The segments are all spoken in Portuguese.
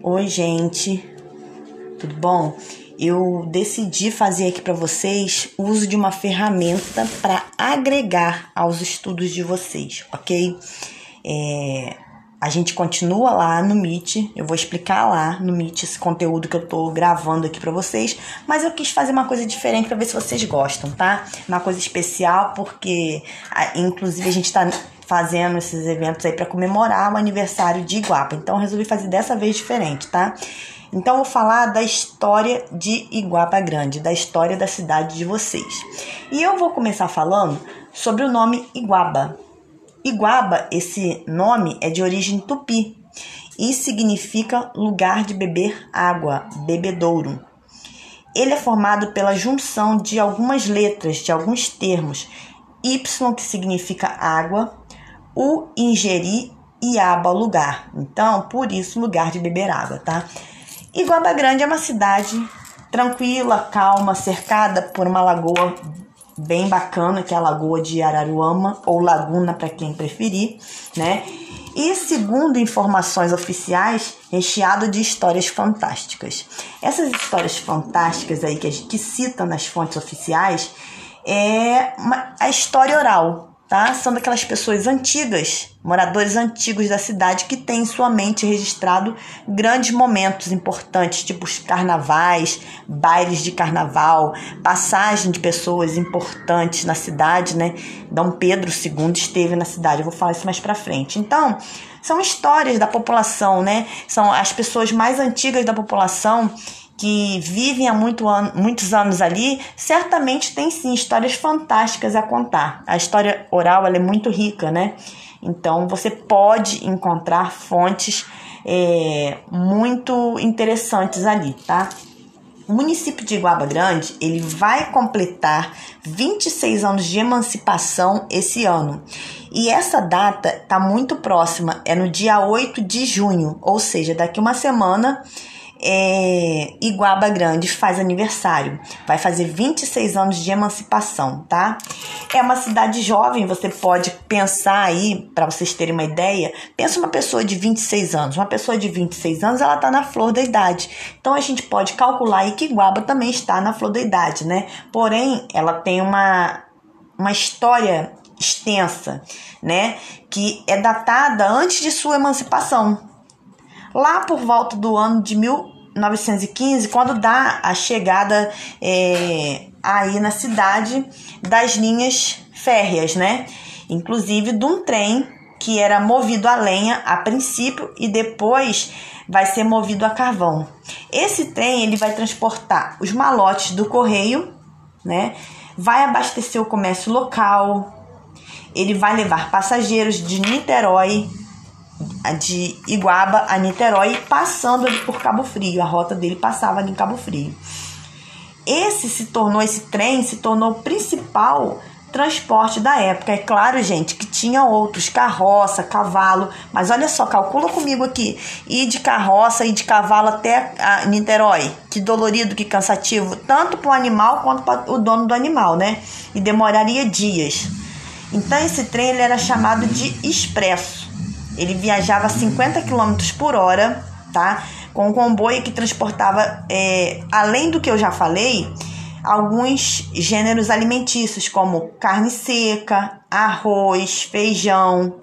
Oi, gente. Tudo bom? Eu decidi fazer aqui para vocês uso de uma ferramenta para agregar aos estudos de vocês, ok? É, a gente continua lá no Meet, eu vou explicar lá no Meet esse conteúdo que eu tô gravando aqui para vocês, mas eu quis fazer uma coisa diferente para ver se vocês gostam, tá? Uma coisa especial porque inclusive a gente tá fazendo esses eventos aí para comemorar o aniversário de Iguapa. Então eu resolvi fazer dessa vez diferente, tá? Então eu vou falar da história de Iguapa Grande, da história da cidade de vocês. E eu vou começar falando sobre o nome Iguaba. Iguaba, esse nome é de origem tupi e significa lugar de beber água, bebedouro. Ele é formado pela junção de algumas letras, de alguns termos. Y, que significa água, U, ingerir e aba, lugar. Então, por isso, lugar de beber água, tá? Iguaba Grande é uma cidade tranquila, calma, cercada por uma lagoa bem bacana, que é a Lagoa de Araruama, ou Laguna para quem preferir, né? E segundo informações oficiais, recheado de histórias fantásticas. Essas histórias fantásticas aí que, que citam nas fontes oficiais é uma, a história oral, tá? São daquelas pessoas antigas, moradores antigos da cidade que têm em sua mente registrado grandes momentos importantes, tipo os carnavais, bailes de carnaval, passagem de pessoas importantes na cidade, né? Dom Pedro II esteve na cidade, eu vou falar isso mais para frente. Então, são histórias da população, né? São as pessoas mais antigas da população que vivem há muito an muitos anos ali, certamente tem sim histórias fantásticas a contar. A história oral é muito rica, né? Então você pode encontrar fontes é, muito interessantes ali, tá? O município de Iguaba Grande ele vai completar 26 anos de emancipação esse ano. E essa data está muito próxima, é no dia 8 de junho, ou seja, daqui uma semana é, Iguaba Grande faz aniversário, vai fazer 26 anos de emancipação, tá? É uma cidade jovem, você pode pensar aí, para vocês terem uma ideia, pensa uma pessoa de 26 anos, uma pessoa de 26 anos, ela tá na flor da idade. Então a gente pode calcular aí que Iguaba também está na flor da idade, né? Porém, ela tem uma uma história extensa, né, que é datada antes de sua emancipação, Lá por volta do ano de 1915, quando dá a chegada é, aí na cidade das linhas férreas, né? Inclusive de um trem que era movido a lenha a princípio e depois vai ser movido a carvão. Esse trem ele vai transportar os malotes do correio, né? Vai abastecer o comércio local. Ele vai levar passageiros de Niterói, de Iguaba a Niterói, passando ali por Cabo Frio. A rota dele passava ali em Cabo Frio. Esse se tornou, esse trem se tornou o principal transporte da época. É claro, gente, que tinha outros, carroça, cavalo, mas olha só, calcula comigo aqui, ir de carroça e de cavalo até Niterói. Que dolorido, que cansativo, tanto para o animal quanto para o dono do animal, né? E demoraria dias. Então esse trem ele era chamado de expresso. Ele viajava a 50 km por hora, tá? Com um comboio que transportava, é, além do que eu já falei, alguns gêneros alimentícios, como carne seca, arroz, feijão,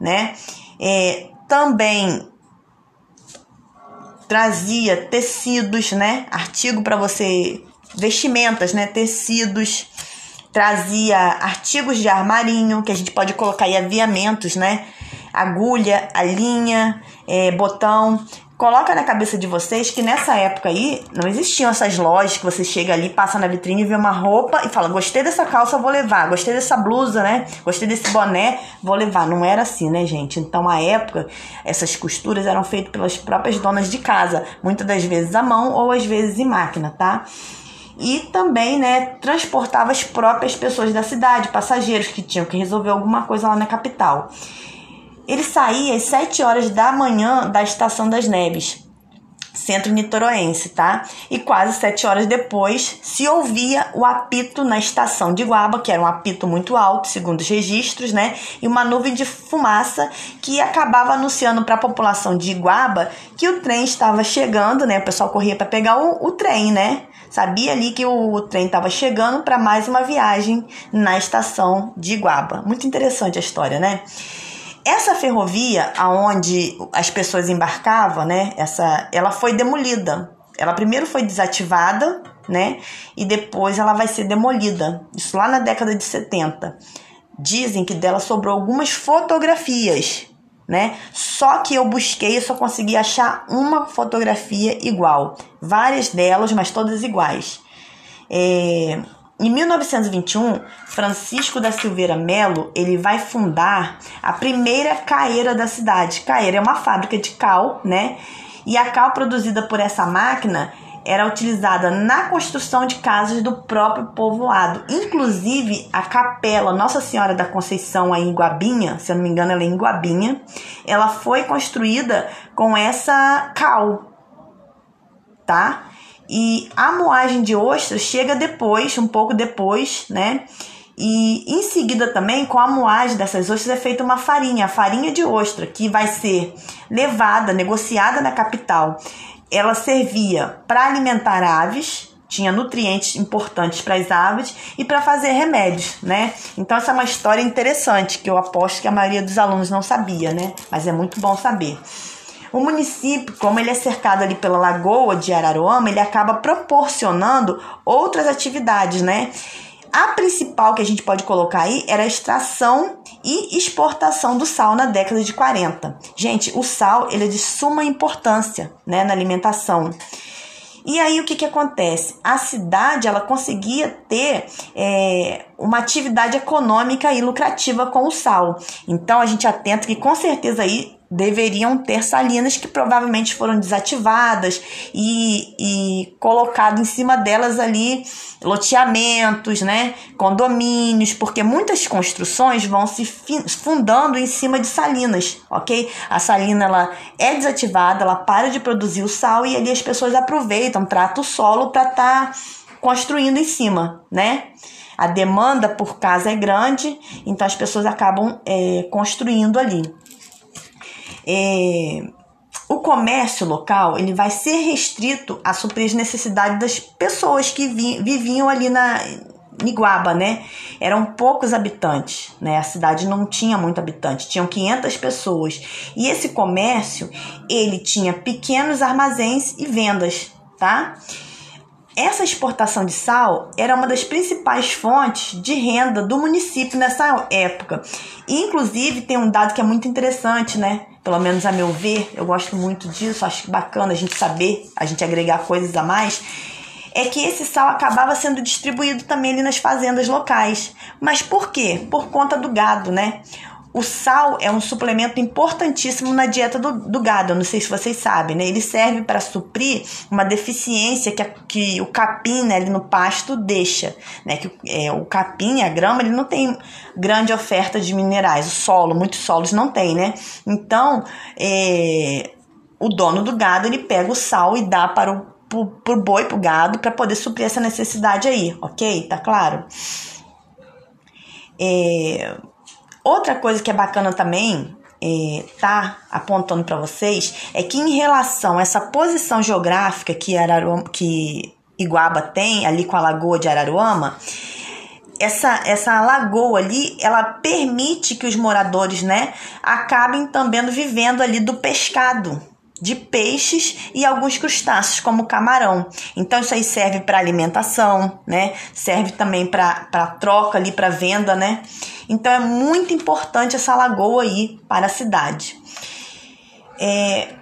né? É, também trazia tecidos, né? Artigo para você, vestimentas, né? Tecidos, trazia artigos de armarinho que a gente pode colocar aí aviamentos, né? Agulha, a linha, é, botão. Coloca na cabeça de vocês que nessa época aí não existiam essas lojas que você chega ali, passa na vitrine vê uma roupa e fala: gostei dessa calça, vou levar. Gostei dessa blusa, né? Gostei desse boné, vou levar. Não era assim, né, gente? Então, à época, essas costuras eram feitas pelas próprias donas de casa, muitas das vezes à mão ou às vezes em máquina, tá? e também né, transportava as próprias pessoas da cidade, passageiros que tinham que resolver alguma coisa lá na capital. Ele saía às 7 horas da manhã da Estação das Neves. centro nitoroense, tá? E quase sete horas depois se ouvia o apito na estação de Guaba, que era um apito muito alto, segundo os registros, né? E uma nuvem de fumaça que acabava anunciando para a população de Iguaba que o trem estava chegando, né? O pessoal corria para pegar o, o, trem, né? Sabia ali que o, o trem estava chegando para mais uma viagem na estação de Iguaba. Muito interessante a história, né? Essa ferrovia aonde as pessoas embarcavam, né? Essa, ela foi demolida. Ela primeiro foi desativada, né? E depois ela vai ser demolida. Isso lá na década de 70. Dizem que dela sobrou algumas fotografias, né? Só que eu busquei e só consegui achar uma fotografia igual. Várias delas, mas todas iguais. É, em 1921, Francisco da Silveira Melo ele vai fundar a primeira caeira da cidade. Caeira é uma fábrica de cal, né? E a cal produzida por essa máquina era utilizada na construção de casas do próprio povoado. Inclusive, a capela Nossa Senhora da Conceição aí em Guabinha, se eu não me engano, ela é em Guabinha, ela foi construída com essa cal, tá? E a moagem de ostra chega depois, um pouco depois, né? E em seguida também, com a moagem dessas ostras, é feita uma farinha, a farinha de ostra, que vai ser levada, negociada na capital. Ela servia para alimentar aves, tinha nutrientes importantes para as aves e para fazer remédios, né? Então essa é uma história interessante que eu aposto que a maioria dos alunos não sabia, né? Mas é muito bom saber. O município, como ele é cercado ali pela lagoa de Araruama, ele acaba proporcionando outras atividades, né? A principal que a gente pode colocar aí era a extração e exportação do sal na década de 40. Gente, o sal ele é de suma importância né, na alimentação. E aí o que, que acontece? A cidade ela conseguia ter é, uma atividade econômica e lucrativa com o sal. Então a gente atenta que com certeza aí deveriam ter salinas que provavelmente foram desativadas e, e colocado em cima delas ali loteamentos, né, condomínios, porque muitas construções vão se fundando em cima de salinas, ok? A salina ela é desativada, ela para de produzir o sal e ali as pessoas aproveitam, tratam o solo para estar tá construindo em cima, né? A demanda por casa é grande, então as pessoas acabam é, construindo ali é, o comércio local ele vai ser restrito a suprir as necessidades das pessoas que vi, viviam ali na Iguaba, né? Eram poucos habitantes, né? A cidade não tinha muito habitante, tinham 500 pessoas. E esse comércio, ele tinha pequenos armazéns e vendas, tá? Essa exportação de sal era uma das principais fontes de renda do município nessa época. E, inclusive, tem um dado que é muito interessante, né? Pelo menos a meu ver, eu gosto muito disso, acho bacana a gente saber, a gente agregar coisas a mais, é que esse sal acabava sendo distribuído também ali nas fazendas locais. Mas por quê? Por conta do gado, né? O sal é um suplemento importantíssimo na dieta do, do gado, não sei se vocês sabem, né? Ele serve para suprir uma deficiência que, a, que o capim né, ali no pasto deixa, né? Que é, o capim, a grama, ele não tem grande oferta de minerais, o solo, muitos solos não tem, né? Então, é, o dono do gado, ele pega o sal e dá para o pro, pro boi, gado, para poder suprir essa necessidade aí, ok? Tá claro? É, Outra coisa que é bacana também é, tá apontando para vocês é que em relação a essa posição geográfica que Araruama, que Iguaba tem ali com a lagoa de Araruama, essa, essa lagoa ali, ela permite que os moradores, né, acabem também vivendo ali do pescado, de peixes e alguns crustáceos, como camarão. Então, isso aí serve para alimentação, né? Serve também para troca ali, para venda, né? Então, é muito importante essa lagoa aí para a cidade. É,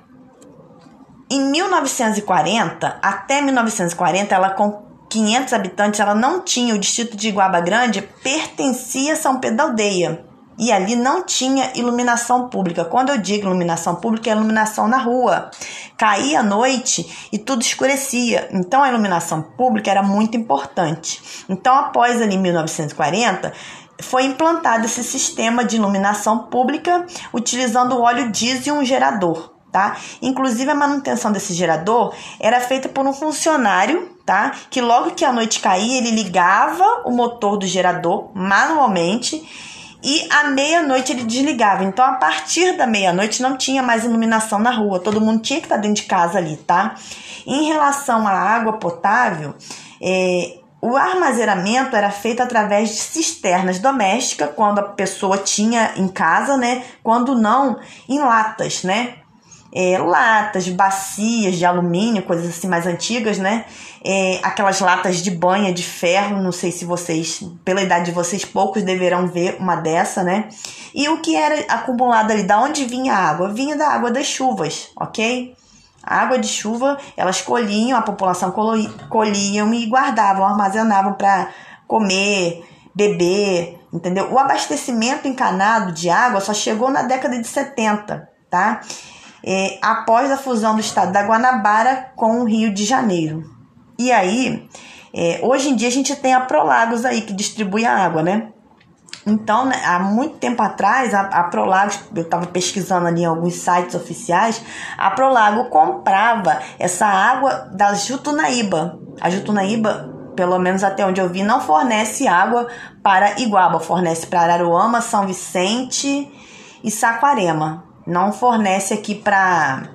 em 1940, até 1940, ela com 500 habitantes, ela não tinha o distrito de Iguaba Grande, pertencia a São Pedro Aldeia e ali não tinha iluminação pública. Quando eu digo iluminação pública, é iluminação na rua. Caía a noite e tudo escurecia. Então a iluminação pública era muito importante. Então, após ali 1940, foi implantado esse sistema de iluminação pública utilizando óleo diesel e um gerador. tá? Inclusive a manutenção desse gerador era feita por um funcionário, tá? Que logo que a noite caía, ele ligava o motor do gerador manualmente e à meia-noite ele desligava. Então, a partir da meia-noite não tinha mais iluminação na rua, todo mundo tinha que estar dentro de casa ali, tá? Em relação à água potável, é, o armazenamento era feito através de cisternas domésticas, quando a pessoa tinha em casa, né? Quando não, em latas, né? É, latas, bacias de alumínio, coisas assim mais antigas, né? É, aquelas latas de banha de ferro, não sei se vocês, pela idade de vocês, poucos deverão ver uma dessa, né? E o que era acumulado ali, da onde vinha a água? Vinha da água das chuvas, ok? A água de chuva, elas colhiam, a população colhiam e guardavam, armazenavam para comer, beber, entendeu? O abastecimento encanado de água só chegou na década de 70, tá? É, após a fusão do estado da Guanabara com o Rio de Janeiro. E aí, é, hoje em dia a gente tem a Prolagos aí que distribui a água, né? Então, né, há muito tempo atrás, a, a Prolago, eu estava pesquisando ali em alguns sites oficiais, a Prolago comprava essa água da Jutunaíba. A Jutunaíba, pelo menos até onde eu vi, não fornece água para Iguaba, fornece para Araruama, São Vicente e Saquarema. Não fornece aqui para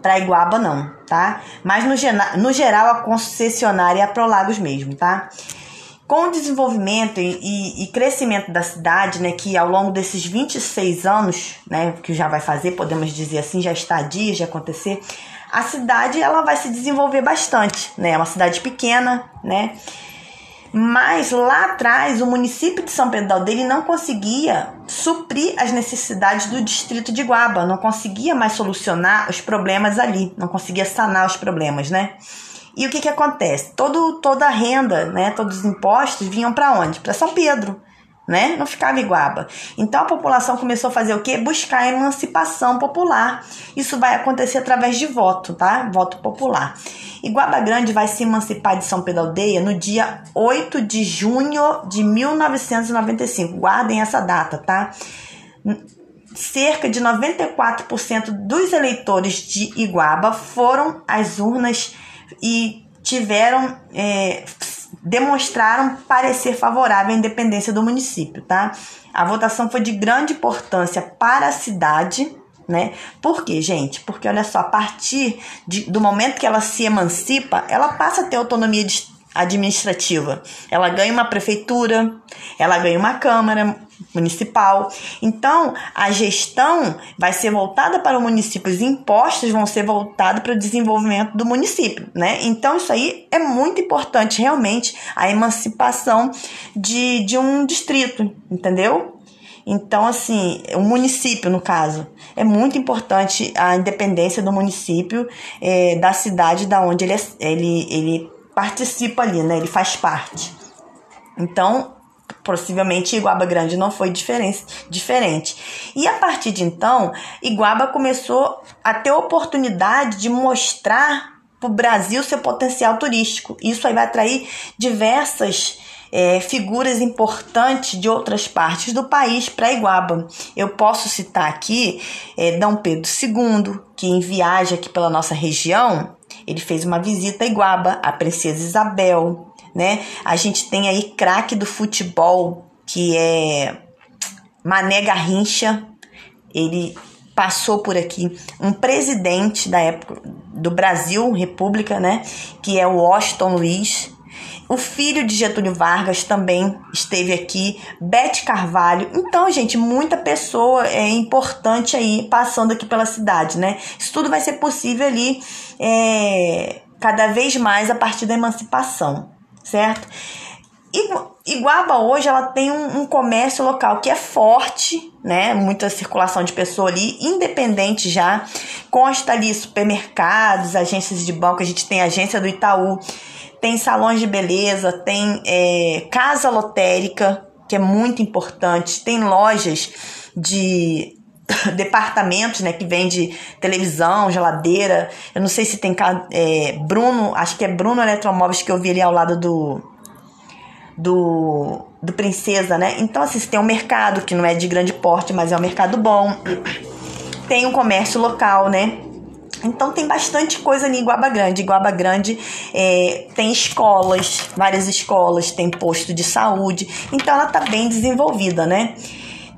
para Iguaba não, tá? Mas no, no geral a concessionária é a Prolagos mesmo, tá? Com o desenvolvimento e, e, crescimento da cidade, né, que ao longo desses 26 anos, né, que já vai fazer, podemos dizer assim, já está a dia de acontecer, a cidade ela vai se desenvolver bastante, né? É uma cidade pequena, né? Mas lá atrás o município de São Pedro da Aldeia não conseguia suprir as necessidades do distrito de Guaba, não conseguia mais solucionar os problemas ali, não conseguia sanar os problemas, né? E o que, que acontece? Todo, toda a renda, né, todos os impostos vinham para onde? Para São Pedro, né? Não ficava Iguaba. Então a população começou a fazer o quê? Buscar a emancipação popular. Isso vai acontecer através de voto, tá? Voto popular. Iguaba Grande vai se emancipar de São Pedro Aldeia no dia 8 de junho de 1995. Guardem essa data, tá? Cerca de 94% dos eleitores de Iguaba foram às urnas e tiveram é, demonstraram parecer favorável à independência do município, tá? A votação foi de grande importância para a cidade, né? Por quê, gente? Porque olha só, a partir de, do momento que ela se emancipa, ela passa a ter autonomia administrativa. Ela ganha uma prefeitura, ela ganha uma câmara municipal. Então, a gestão vai ser voltada para o município, os impostos vão ser voltados para o desenvolvimento do município, né? Então, isso aí é muito importante, realmente, a emancipação de, de um distrito, entendeu? Então, assim, o município, no caso, é muito importante a independência do município, é, da cidade da onde ele, é, ele, ele participa ali, né? Ele faz parte. Então, possivelmente Iguaba Grande não foi diferente. E a partir de então, Iguaba começou a ter oportunidade de mostrar para o Brasil seu potencial turístico. Isso aí vai atrair diversas é, figuras importantes de outras partes do país para Iguaba. Eu posso citar aqui é, Dom Pedro II, que em viagem aqui pela nossa região, ele fez uma visita a Iguaba, a Princesa Isabel, né? A gente tem aí craque do futebol, que é Mané Garrincha, ele passou por aqui um presidente da época do Brasil, República, né, que é o Washington Luiz, o filho de Getúlio Vargas também esteve aqui, Bete Carvalho. Então, gente, muita pessoa é importante aí passando aqui pela cidade, né? Isso tudo vai ser possível ali é, cada vez mais a partir da emancipação, certo? Iguaba hoje ela tem um, um, comércio local que é forte, né? Muita circulação de pessoa ali, independente já. Consta ali supermercados, agências de banco, a gente tem agência do Itaú tem salões de beleza, tem é, casa lotérica, que é muito importante, tem lojas de departamentos, né, que vende televisão, geladeira. Eu não sei se tem é, Bruno, acho que é Bruno Eletromóveis que eu vi ali ao lado do do, do Princesa, né? Então assim, tem um mercado que não é de grande porte, mas é um mercado bom. tem um comércio local, né? Então tem bastante coisa em Iguaba Grande. Iguaba Grande é, tem escolas, várias escolas, tem posto de saúde, então ela está bem desenvolvida, né?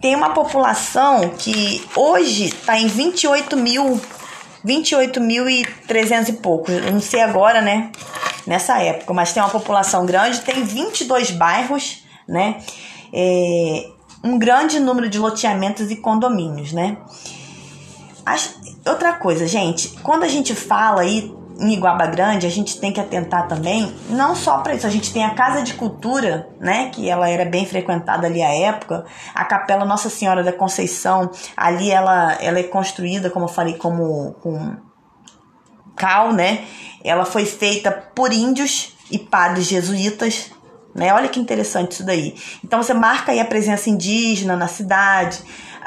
Tem uma população que hoje está em 28 mil, 28.300 e pouco. Eu não sei agora, né? Nessa época, mas tem uma população grande, tem 22 bairros, né? É, um grande número de loteamentos e condomínios, né? As, outra coisa, gente, quando a gente fala aí em Iguaba Grande, a gente tem que atentar também, não só para isso, a gente tem a Casa de Cultura, né, que ela era bem frequentada ali à época, a Capela Nossa Senhora da Conceição, ali ela, ela é construída, como eu falei, como com cal, né, ela foi feita por índios e padres jesuítas, né, olha que interessante isso daí. Então você marca aí a presença indígena na cidade,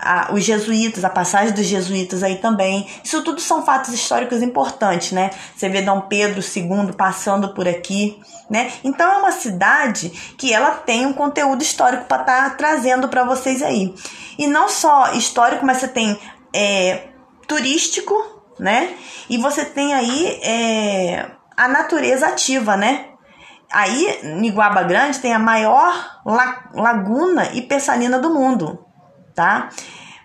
a, os jesuítas, a passagem dos jesuítas aí também. Isso tudo são fatos históricos importantes, né? Você vê Dom Pedro II passando por aqui, né? Então é uma cidade que ela tem um conteúdo histórico para estar tá trazendo para vocês aí. E não só histórico, mas você tem é, turístico, né? E você tem aí é, a natureza ativa, né? Aí, Iguaba Grande, tem a maior laguna e pessalina do mundo tá?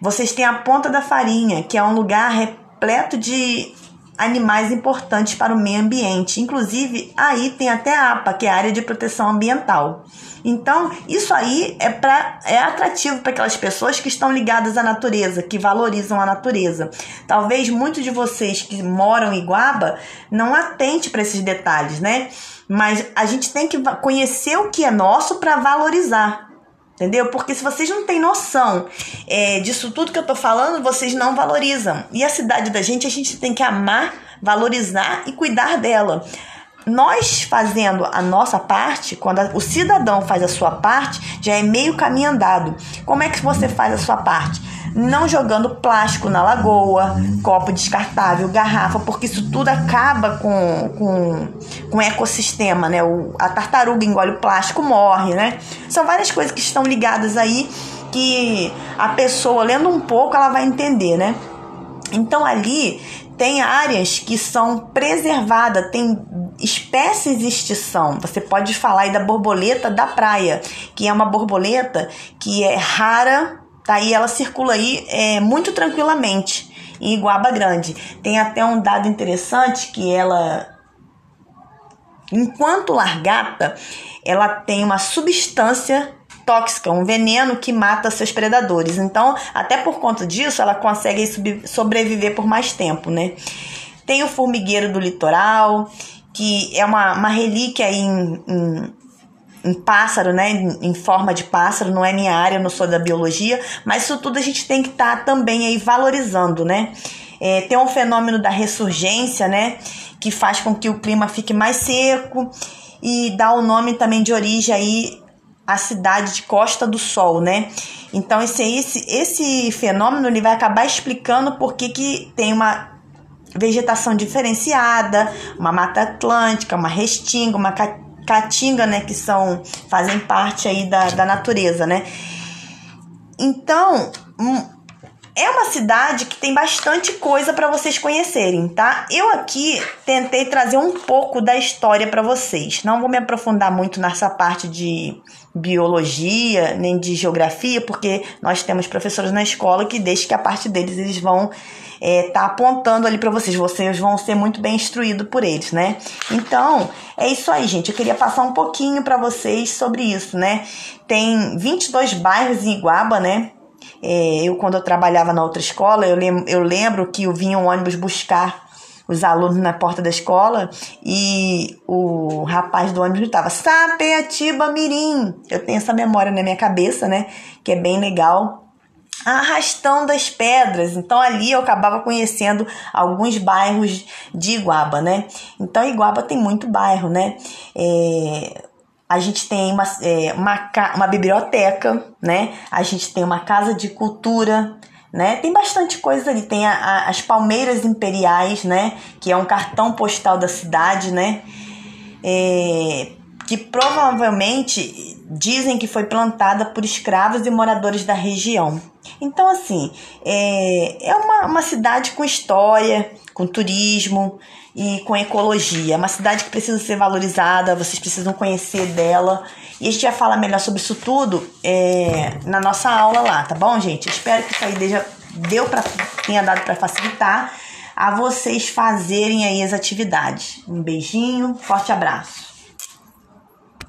Vocês têm a Ponta da Farinha, que é um lugar repleto de animais importantes para o meio ambiente. Inclusive, aí tem até a APA, que é a área de proteção ambiental. Então, isso aí é, pra, é atrativo para aquelas pessoas que estão ligadas à natureza, que valorizam a natureza. Talvez muitos de vocês que moram em Iguaba não atente para esses detalhes, né? Mas a gente tem que conhecer o que é nosso para valorizar. Entendeu? Porque se vocês não têm noção é, disso tudo que eu tô falando, vocês não valorizam. E a cidade da gente, a gente tem que amar, valorizar e cuidar dela. Nós fazendo a nossa parte, quando o cidadão faz a sua parte, já é meio caminho andado. Como é que você faz a sua parte? não jogando plástico na lagoa, copo descartável, garrafa, porque isso tudo acaba com, com, com o ecossistema, né? O, a tartaruga engole o plástico, morre, né? São várias coisas que estão ligadas aí que a pessoa, lendo um pouco, ela vai entender, né? Então ali tem áreas que são preservadas, tem espécies de extinção. Você pode falar aí da borboleta da praia, que é uma borboleta que é rara Tá? E ela circula aí é, muito tranquilamente em Iguaba Grande. Tem até um dado interessante que ela, enquanto largata, ela tem uma substância tóxica, um veneno que mata seus predadores. Então, até por conta disso, ela consegue sobreviver por mais tempo, né? Tem o formigueiro do litoral, que é uma, uma relíquia em, em em pássaro, né, em, forma de pássaro, não é minha área, eu não sou da biologia, mas isso tudo a gente tem que estar tá também aí valorizando, né? É, tem um fenômeno da ressurgência, né, que faz com que o clima fique mais seco e dá o nome também de origem aí à cidade de Costa do Sol, né? Então esse esse esse fenômeno ele vai acabar explicando por que, que tem uma vegetação diferenciada, uma mata atlântica, uma restinga, uma caatinga, né, que são fazem parte aí da, da natureza, né? Então, hum, é uma cidade que tem bastante coisa para vocês conhecerem, tá? Eu aqui tentei trazer um pouco da história para vocês. Não vou me aprofundar muito nessa parte de biologia, nem de geografia, porque nós temos professores na escola que desde que a parte deles eles vão é, tá apontando ali para vocês. Vocês vão ser muito bem instruídos por eles, né? Então, é isso aí, gente. Eu queria passar um pouquinho para vocês sobre isso, né? Tem 22 bairros em Iguaba, né? É, eu, quando eu trabalhava na outra escola, eu, lem eu lembro que eu vinha um ônibus buscar os alunos na porta da escola e o rapaz do ônibus gritava Sapeatiba Mirim. Eu tenho essa memória na minha cabeça, né? Que é bem legal arrastão das pedras. Então ali eu acabava conhecendo alguns bairros de Iguaba, né? Então Iguaba tem muito bairro, né? É, a gente tem uma, é, uma, uma biblioteca, né? A gente tem uma casa de cultura, né? Tem bastante coisa ali. Tem a, a, as Palmeiras Imperiais, né? Que é um cartão postal da cidade, né? É, que provavelmente dizem que foi plantada por escravos e moradores da região. Então, assim, é, é uma, uma cidade com história, com turismo e com ecologia. É uma cidade que precisa ser valorizada, vocês precisam conhecer dela. E a gente vai falar melhor sobre isso tudo é, na nossa aula lá, tá bom, gente? espero que isso aí já deu pra, tenha dado para facilitar a vocês fazerem aí as atividades. Um beijinho, forte abraço.